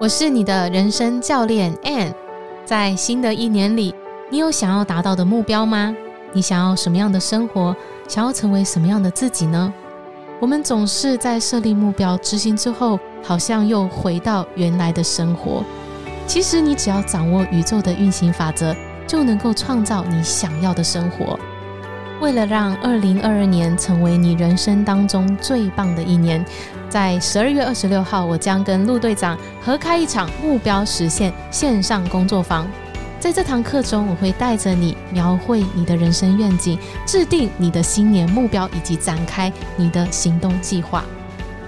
我是你的人生教练 Ann。在新的一年里，你有想要达到的目标吗？你想要什么样的生活？想要成为什么样的自己呢？我们总是在设立目标、执行之后，好像又回到原来的生活。其实，你只要掌握宇宙的运行法则，就能够创造你想要的生活。为了让二零二二年成为你人生当中最棒的一年，在十二月二十六号，我将跟陆队长合开一场目标实现线上工作坊。在这堂课中，我会带着你描绘你的人生愿景，制定你的新年目标，以及展开你的行动计划。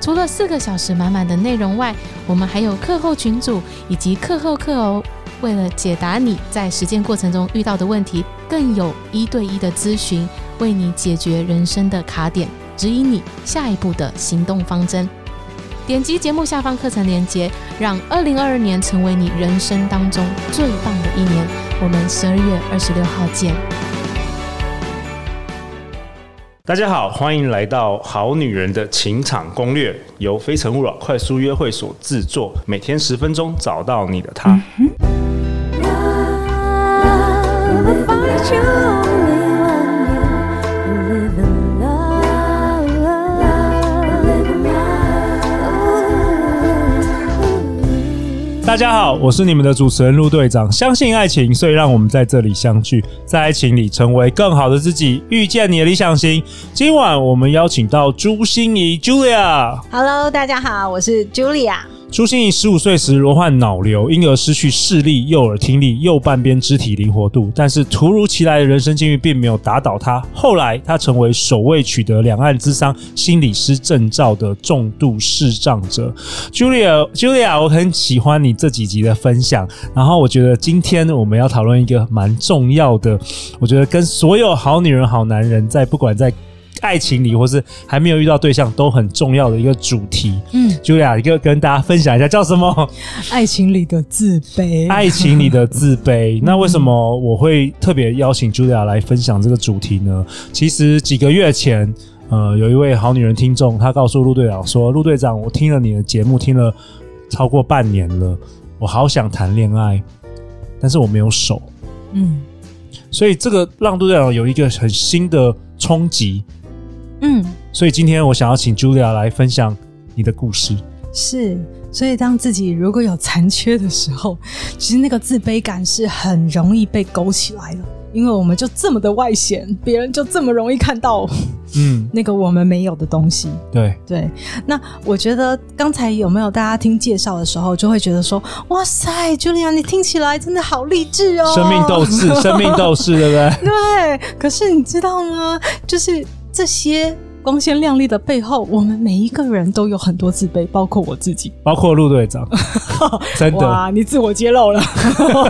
除了四个小时满满的内容外，我们还有课后群组以及课后课哦。为了解答你在实践过程中遇到的问题，更有一对一的咨询，为你解决人生的卡点，指引你下一步的行动方针。点击节目下方课程链接，让二零二二年成为你人生当中最棒的一年。我们十二月二十六号见。大家好，欢迎来到《好女人的情场攻略》，由非诚勿扰快速约会所制作，每天十分钟，找到你的他。嗯大家好，我是你们的主持人陆队长。相信爱情，所以让我们在这里相聚，在爱情里成为更好的自己，遇见你的理想型。今晚我们邀请到朱心怡 Julia。Hello，大家好，我是 Julia。朱心怡十五岁时罹患脑瘤，因而失去视力、右耳听力、右半边肢体灵活度。但是突如其来的人生境遇并没有打倒他。后来他成为首位取得两岸咨商心理师证照的重度视障者。Julia，Julia，我很喜欢你这几集的分享。然后我觉得今天我们要讨论一个蛮重要的，我觉得跟所有好女人、好男人在不管在。爱情里，或是还没有遇到对象，都很重要的一个主题。嗯，Julia，一个跟大家分享一下，叫什么？爱情里的自卑。爱情里的自卑。那为什么我会特别邀请 Julia 来分享这个主题呢？其实几个月前，呃，有一位好女人听众，她告诉陆队长说：“陆队长，我听了你的节目，听了超过半年了，我好想谈恋爱，但是我没有手。”嗯，所以这个让陆队长有一个很新的冲击。嗯，所以今天我想要请 Julia 来分享你的故事。是，所以当自己如果有残缺的时候，其实那个自卑感是很容易被勾起来的，因为我们就这么的外显，别人就这么容易看到，嗯，那个我们没有的东西。对对，那我觉得刚才有没有大家听介绍的时候，就会觉得说，哇塞，Julia，你听起来真的好励志哦，生命斗士，生命斗士，对不对？对，可是你知道吗？就是。这些光鲜亮丽的背后，我们每一个人都有很多自卑，包括我自己，包括陆队长。真的，哇，你自我揭露了。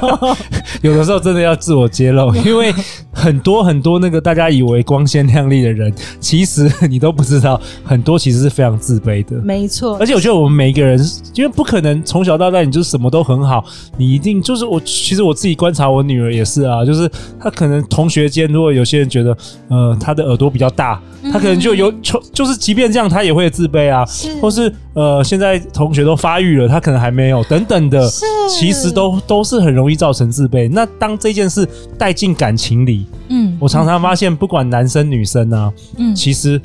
有的时候真的要自我揭露，因为很多很多那个大家以为光鲜亮丽的人，其实你都不知道，很多其实是非常自卑的。没错，而且我觉得我们每一个人，因为不可能从小到大你就什么都很好，你一定就是我。其实我自己观察我女儿也是啊，就是她可能同学间，如果有些人觉得，呃，她的耳朵比较大，她可能就有就就是即便这样，她也会自卑啊，是或是呃，现在同学都发育了，他可能还没有。等等的，是其实都都是很容易造成自卑。那当这件事带进感情里，嗯，我常常发现，不管男生女生啊，嗯，其实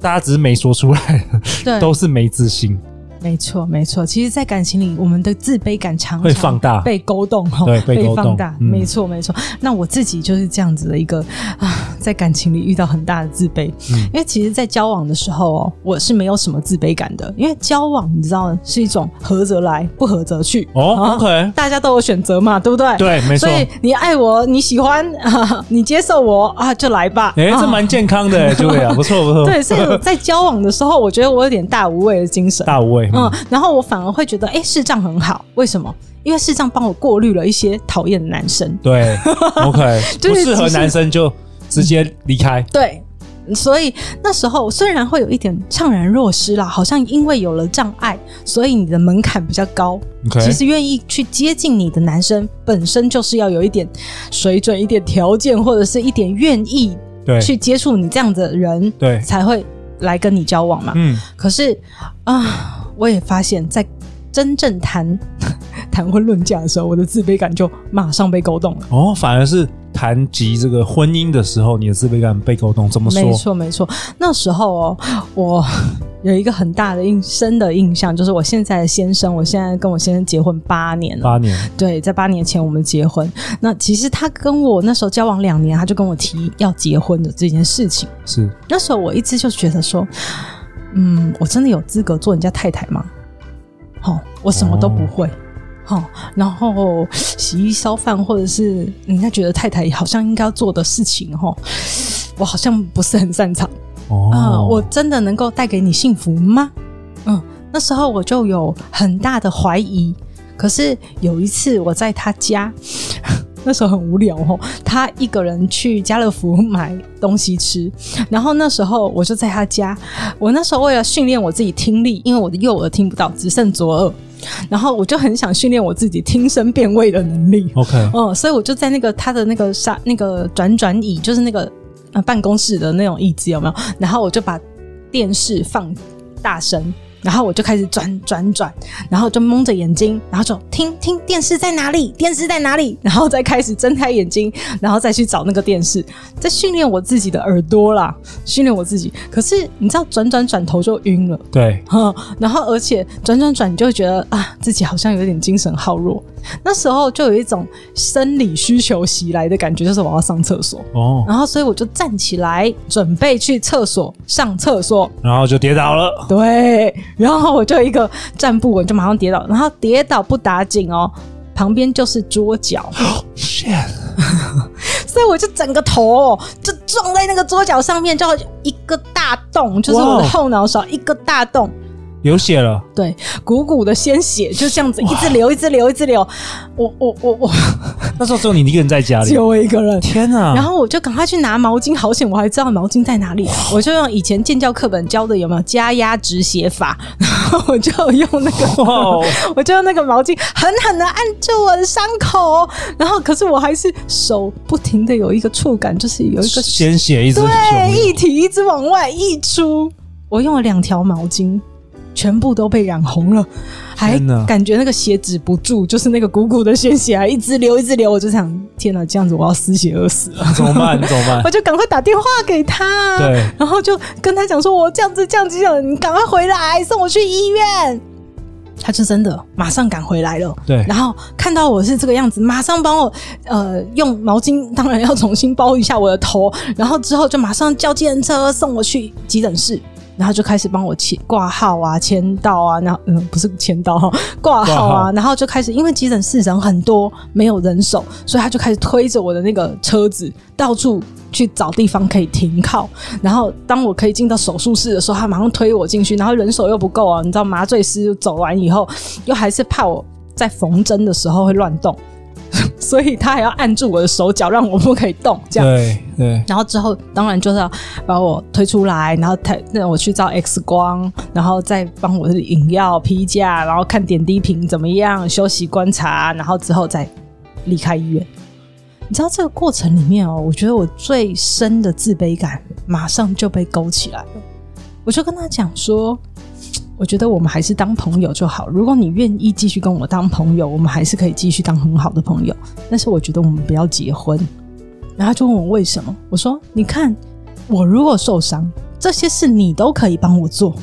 大家只是没说出来，对，都是没自信。没错，没错。其实，在感情里，我们的自卑感常常会放大，被勾动，对，被放大。没错，没错。那我自己就是这样子的一个啊，在感情里遇到很大的自卑。嗯，因为其实，在交往的时候哦，我是没有什么自卑感的，因为交往你知道是一种合则来，不合则去。哦，OK，大家都有选择嘛，对不对？对，没错。所以你爱我，你喜欢，你接受我啊，就来吧。哎，这蛮健康的，就这样，不错，不错。对，所以在交往的时候，我觉得我有点大无畏的精神，大无畏。嗯，然后我反而会觉得，哎，视障很好。为什么？因为视障帮我过滤了一些讨厌的男生。对，OK，不适合男生就直接离开。对，所以那时候虽然会有一点怅然若失啦，好像因为有了障碍，所以你的门槛比较高。其实愿意去接近你的男生，本身就是要有一点水准、一点条件，或者是一点愿意去接触你这样的人，对，才会来跟你交往嘛。嗯，可是啊。呃我也发现，在真正谈 谈婚论嫁的时候，我的自卑感就马上被勾动了。哦，反而是谈及这个婚姻的时候，你的自卑感被勾动，怎么说？没错，没错。那时候哦，我 有一个很大的印深的印象，就是我现在的先生，我现在跟我先生结婚八年了。八年。对，在八年前我们结婚。那其实他跟我那时候交往两年，他就跟我提要结婚的这件事情。是。那时候我一直就觉得说，嗯，我真的有资格做人家太太吗？我什么都不会。好、哦哦，然后洗衣烧饭，或者是人家觉得太太好像应该要做的事情，哈、哦，我好像不是很擅长。哦、呃，我真的能够带给你幸福吗？嗯，那时候我就有很大的怀疑。可是有一次我在他家。那时候很无聊哦，他一个人去家乐福买东西吃，然后那时候我就在他家。我那时候为了训练我自己听力，因为我的右耳听不到，只剩左耳，然后我就很想训练我自己听声辨位的能力。OK，嗯，所以我就在那个他的那个沙那个转转椅，就是那个呃办公室的那种椅子有没有？然后我就把电视放大声。然后我就开始转转转，然后就蒙着眼睛，然后就听听电视在哪里，电视在哪里，然后再开始睁开眼睛，然后再去找那个电视，在训练我自己的耳朵啦，训练我自己。可是你知道，转转转头就晕了，对，哈，然后而且转转转，你就会觉得啊，自己好像有点精神耗弱。那时候就有一种生理需求袭来的感觉，就是我要上厕所哦，然后所以我就站起来准备去厕所上厕所，然后就跌倒了。对，然后我就一个站不稳，就马上跌倒，然后跌倒不打紧哦，旁边就是桌角，oh, shit. 所以我就整个头就撞在那个桌角上面，就一个大洞，就是我的后脑勺一个大洞。流血了，对，鼓鼓的鲜血就这样子一直流，一直流，一直流。我我我我，那时候只有你一个人在家里，只有我一个人。天哪！然后我就赶快去拿毛巾，好险我还知道毛巾在哪里。我就用以前健教课本教的有没有加压止血法，然后我就用那个，我就用那个毛巾狠狠的按住我的伤口。然后可是我还是手不停的有一个触感，就是有一个鲜血一直对液体一直往外溢出。我用了两条毛巾。全部都被染红了，还感觉那个血止不住，就是那个鼓鼓的鲜血啊一直流，一直流。我就想，天哪，这样子我要失血而死了，怎么办？怎么办？我就赶快打电话给他，对，然后就跟他讲说，我这样子，这样子，这样，你赶快回来送我去医院。他就真的马上赶回来了，对，然后看到我是这个样子，马上帮我呃用毛巾，当然要重新包一下我的头，然后之后就马上叫计程车送我去急诊室。然后就开始帮我签挂号啊，签到啊，然后嗯，不是签到哈，挂号啊，号然后就开始，因为急诊室人很多，没有人手，所以他就开始推着我的那个车子到处去找地方可以停靠。然后当我可以进到手术室的时候，他马上推我进去，然后人手又不够啊，你知道麻醉师走完以后，又还是怕我在缝针的时候会乱动。所以他还要按住我的手脚，让我不可以动，这样。对对。然后之后当然就是要把我推出来，然后他让我去照 X 光，然后再帮我的饮药批假，然后看点滴瓶怎么样，休息观察，然后之后再离开医院。你知道这个过程里面哦，我觉得我最深的自卑感马上就被勾起来了。我就跟他讲说。我觉得我们还是当朋友就好。如果你愿意继续跟我当朋友，我们还是可以继续当很好的朋友。但是我觉得我们不要结婚。然后他就问我为什么？我说：你看，我如果受伤，这些事你都可以帮我做。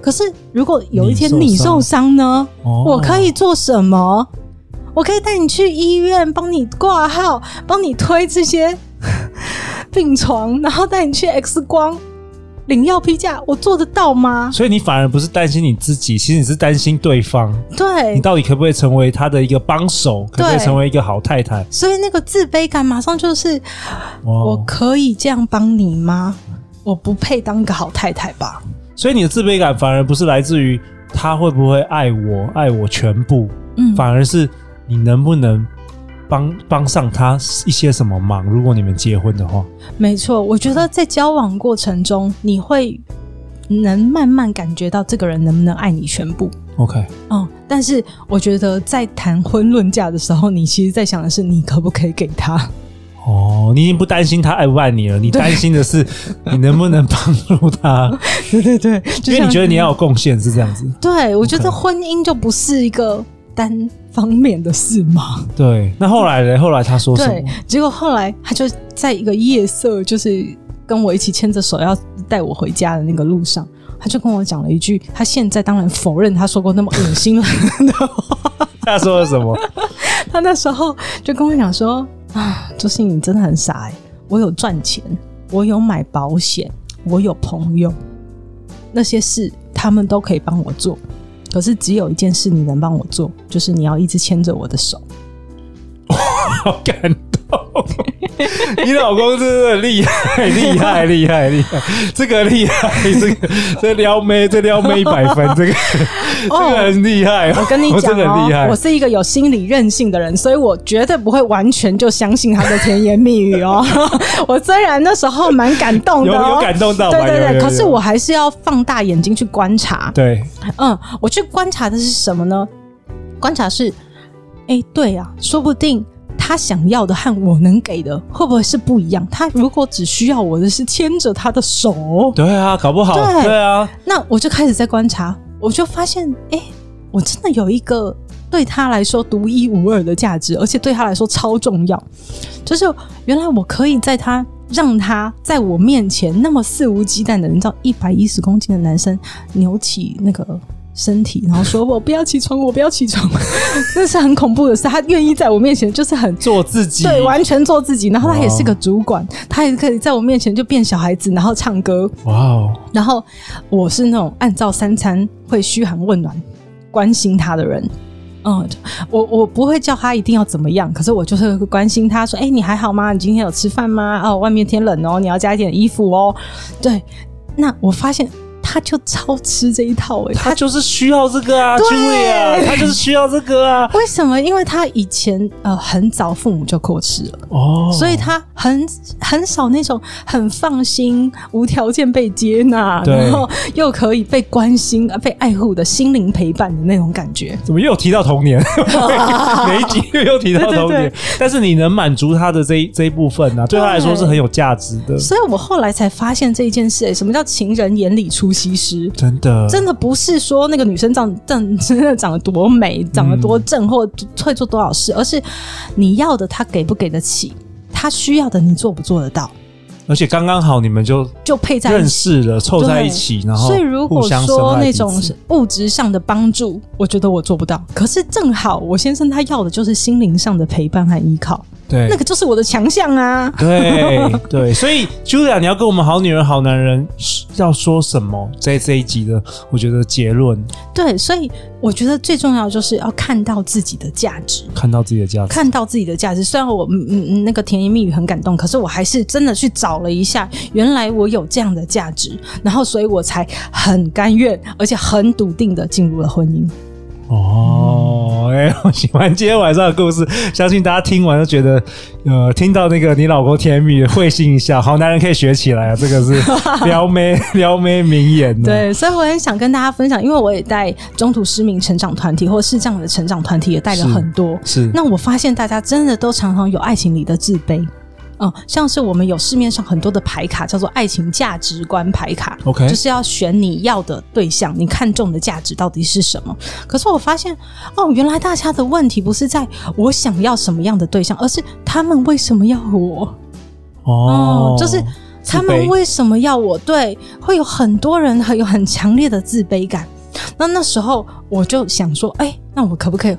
可是如果有一天你受伤呢？我可以做什么？我可以带你去医院，帮你挂号，帮你推这些 病床，然后带你去 X 光。领药批假，我做得到吗？所以你反而不是担心你自己，其实你是担心对方。对，你到底可不可以成为他的一个帮手？可不可以成为一个好太太？所以那个自卑感马上就是，我可以这样帮你吗？我不配当一个好太太吧？所以你的自卑感反而不是来自于他会不会爱我，爱我全部，嗯，反而是你能不能。帮帮上他一些什么忙？如果你们结婚的话，没错，我觉得在交往过程中，你会能慢慢感觉到这个人能不能爱你全部。OK，嗯，但是我觉得在谈婚论嫁的时候，你其实在想的是你可不可以给他。哦，你已经不担心他爱不爱你了，你担心的是你能不能帮助他。对 对对，因为你觉得你要有贡献，是这样子。对，我觉得婚姻就不是一个单方面的事吗？对。那后来呢？后来他说什么？对，结果后来他就在一个夜色，就是跟我一起牵着手要带我回家的那个路上，他就跟我讲了一句，他现在当然否认他说过那么恶心的话。他说了什么？他那时候就跟我讲说：“啊，朱芯你真的很傻哎、欸，我有赚钱，我有买保险，我有朋友，那些事他们都可以帮我做。”可是只有一件事你能帮我做，就是你要一直牵着我的手。好感动，你老公真的厉害，厉害，厉害，厉害，这个厉害，这个这撩妹，这撩妹一百分，这个、哦、这个很厉害。我跟你讲哦，我是一个有心理韧性的人，所以我绝对不会完全就相信他的甜言蜜语哦。我虽然那时候蛮感动的、哦有，有感动到，对对对，可是我还是要放大眼睛去观察。对，嗯，我去观察的是什么呢？观察是，哎，对啊，说不定。他想要的和我能给的会不会是不一样？他如果只需要我的是牵着他的手，对啊，搞不好，对，对啊。那我就开始在观察，我就发现，哎，我真的有一个对他来说独一无二的价值，而且对他来说超重要。就是原来我可以在他让他在我面前那么肆无忌惮的，你知道，一百一十公斤的男生扭起那个。身体，然后说：“我不要起床，我不要起床。”那是很恐怖的事。他愿意在我面前，就是很做自己，对，完全做自己。然后他也是个主管，他也可以在我面前就变小孩子，然后唱歌。哇哦！然后我是那种按照三餐会嘘寒问暖、关心他的人。嗯，我我不会叫他一定要怎么样，可是我就是会关心他说：“哎，你还好吗？你今天有吃饭吗？哦，外面天冷哦，你要加一点衣服哦。”对，那我发现。他就超吃这一套哎、欸，他就是需要这个啊，对啊，他就是需要这个啊。为什么？因为他以前呃很早父母就过世了哦，所以他很很少那种很放心、无条件被接纳，然后又可以被关心、被爱护的心灵陪伴的那种感觉。怎么又提到童年？每一集又提到童年，但是你能满足他的这一这一部分呢、啊？对他来说是很有价值的。所以我后来才发现这一件事、欸，什么叫情人眼里出西施？真的，真的不是说那个女生长长真的长得多美，长得多正，或会做多少事，而是你要的她给不给得起，她需要的你做不做得到。而且刚刚好，你们就就配在认识了，凑在一起，然后所以如果说那种物质上的帮助，我觉得我做不到。可是正好我先生他要的就是心灵上的陪伴和依靠。对，那个就是我的强项啊！对对，所以 Julia，你要跟我们好女人、好男人要说什么？在这一集的，我觉得结论。对，所以我觉得最重要就是要看到自己的价值，看到自己的价值，看到自己的价值。虽然我嗯嗯那个甜言蜜语很感动，可是我还是真的去找了一下，原来我有这样的价值，然后所以我才很甘愿，而且很笃定的进入了婚姻。哦，哎、欸，我喜欢今天晚上的故事，相信大家听完都觉得，呃，听到那个你老公甜蜜会心一笑，好男人可以学起来啊，这个是撩妹撩妹名言。对，所以我很想跟大家分享，因为我也带中途失明成长团体，或是这样的成长团体也带了很多，是，是，那我发现大家真的都常常有爱情里的自卑。嗯，像是我们有市面上很多的牌卡，叫做爱情价值观牌卡，OK，就是要选你要的对象，你看中的价值到底是什么？可是我发现，哦，原来大家的问题不是在我想要什么样的对象，而是他们为什么要我？哦，嗯，就是他们为什么要我？对，会有很多人很有很强烈的自卑感。那那时候我就想说，哎，那我可不可以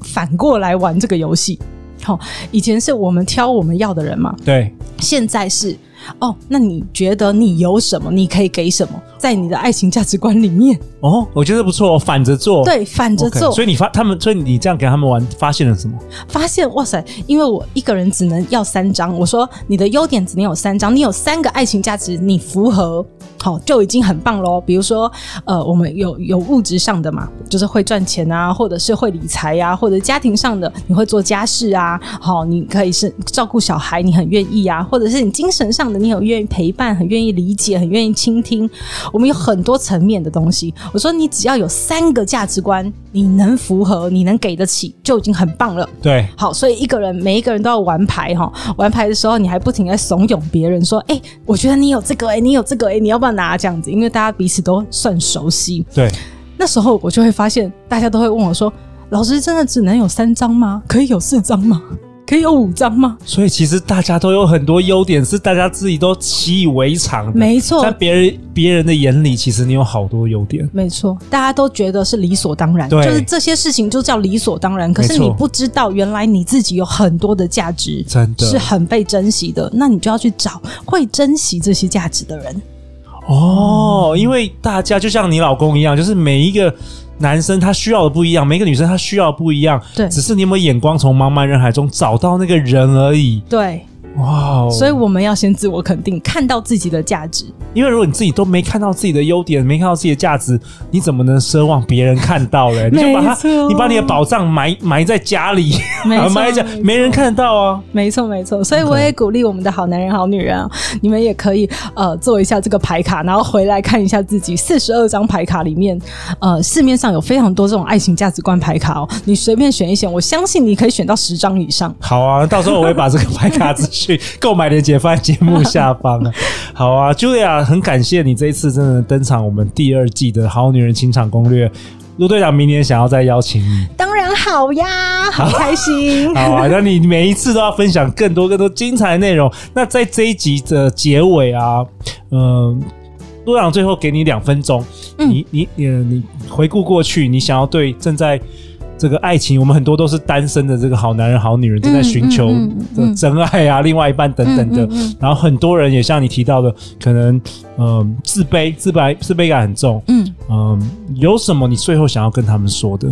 反过来玩这个游戏？好，以前是我们挑我们要的人嘛，对，现在是哦，那你觉得你有什么，你可以给什么？在你的爱情价值观里面哦，我觉得不错，反着做，对，反着做。Okay, 所以你发他们，所以你这样给他们玩，发现了什么？发现哇塞，因为我一个人只能要三张，我说你的优点只能有三张，你有三个爱情价值，你符合。好，就已经很棒喽。比如说，呃，我们有有物质上的嘛，就是会赚钱啊，或者是会理财呀、啊，或者家庭上的，你会做家事啊。好，你可以是照顾小孩，你很愿意啊，或者是你精神上的，你很愿意陪伴，很愿意理解，很愿意倾听。我们有很多层面的东西。我说，你只要有三个价值观，你能符合，你能给得起，就已经很棒了。对，好，所以一个人，每一个人都要玩牌哈。玩牌的时候，你还不停在怂恿别人说：“哎、欸，我觉得你有这个、欸，哎，你有这个、欸，哎，你要不要？”拿这样子，因为大家彼此都算熟悉。对，那时候我就会发现，大家都会问我说：“老师真的只能有三张吗？可以有四张吗？可以有五张吗？所以其实大家都有很多优点，是大家自己都习以为常的。没错，在别人别人的眼里，其实你有好多优点。没错，大家都觉得是理所当然，对，就是这些事情就叫理所当然。可是你不知道，原来你自己有很多的价值，真的是很被珍惜的。那你就要去找会珍惜这些价值的人。哦，因为大家就像你老公一样，就是每一个。男生他需要的不一样，每个女生她需要的不一样，对，只是你有没有眼光从茫茫人海中找到那个人而已，对。哇哦！所以我们要先自我肯定，看到自己的价值。因为如果你自己都没看到自己的优点，没看到自己的价值，你怎么能奢望别人看到嘞？你就把它，你把你的宝藏埋埋在家里，埋在家，没人看得到啊。没错，没错。所以我也鼓励我们的好男人、好女人啊，你们也可以呃做一下这个牌卡，然后回来看一下自己四十二张牌卡里面，呃，市面上有非常多这种爱情价值观牌卡哦，你随便选一选，我相信你可以选到十张以上。好啊，到时候我会把这个牌卡子。去购买链接放在节目下方啊！好啊，Julia，很感谢你这一次真的登场我们第二季的好女人情场攻略。陆队长明年想要再邀请你，当然好呀，好开心。好，好啊，那你每一次都要分享更多更多精彩的内容。那在这一集的结尾啊，嗯、呃，陆队长最后给你两分钟，嗯、你你你你回顾过去，你想要对正在。这个爱情，我们很多都是单身的这个好男人、好女人，正在寻求的真爱啊，另外一半等等的。然后很多人也像你提到的，可能嗯、呃、自卑、自卑、自卑感很重。嗯嗯、呃，有什么你最后想要跟他们说的？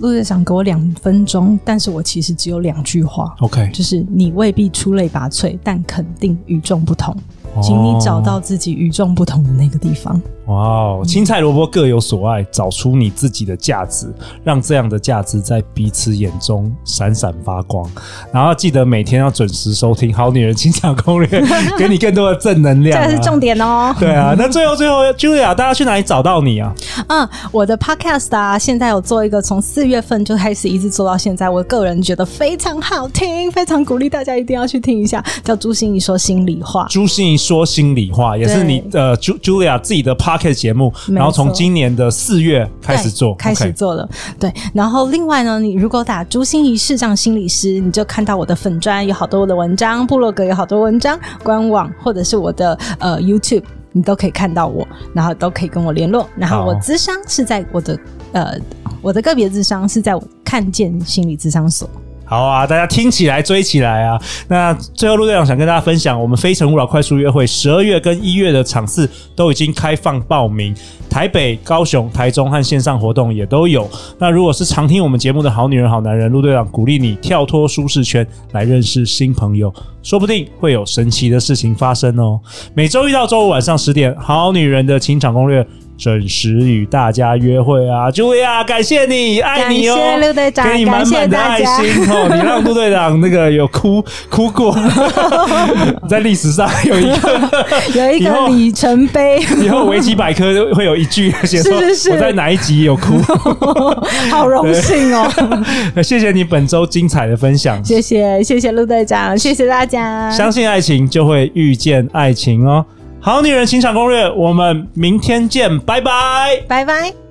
陆队长给我两分钟，但是我其实只有两句话。OK，就是你未必出类拔萃，但肯定与众不同。请你找到自己与众不同的那个地方。哇哦，青菜萝卜各有所爱，找出你自己的价值，让这样的价值在彼此眼中闪闪发光。然后记得每天要准时收听《好女人情场攻略》，给你更多的正能量啊。这是重点哦。对啊，那最后最后，Julia，大家去哪里找到你啊？嗯，我的 Podcast 啊，现在有做一个，从四月份就开始一直做到现在，我个人觉得非常好听，非常鼓励大家一定要去听一下，叫朱心怡说心里话。朱心怡。说心里话，也是你呃，Julia 自己的 Podcast 节目，然后从今年的四月开始做，开始做了。对，然后另外呢，你如果打朱心怡视障心理师，你就看到我的粉专有好多我的文章，部落格有好多文章，官网或者是我的呃 YouTube，你都可以看到我，然后都可以跟我联络。然后我咨商是在我的呃我的个别咨商是在我看见心理咨商所。好啊，大家听起来追起来啊！那最后陆队长想跟大家分享，我们非诚勿扰快速约会十二月跟一月的场次都已经开放报名，台北、高雄、台中和线上活动也都有。那如果是常听我们节目的好女人、好男人，陆队长鼓励你跳脱舒适圈来认识新朋友，说不定会有神奇的事情发生哦。每周一到周五晚上十点，好女人的情场攻略。准时与大家约会啊，Julia，感谢你，爱你哦，谢谢陆队长，给你满满的爱心哦，你让陆队长那个有哭哭过，在历史上有一个 有一个里程碑，以后维基百科会有一句写说我在哪一集有哭，好荣幸哦，谢谢你本周精彩的分享，谢谢谢谢陆队长，谢谢大家，相信爱情就会遇见爱情哦。好女人情场攻略，我们明天见，拜拜，拜拜。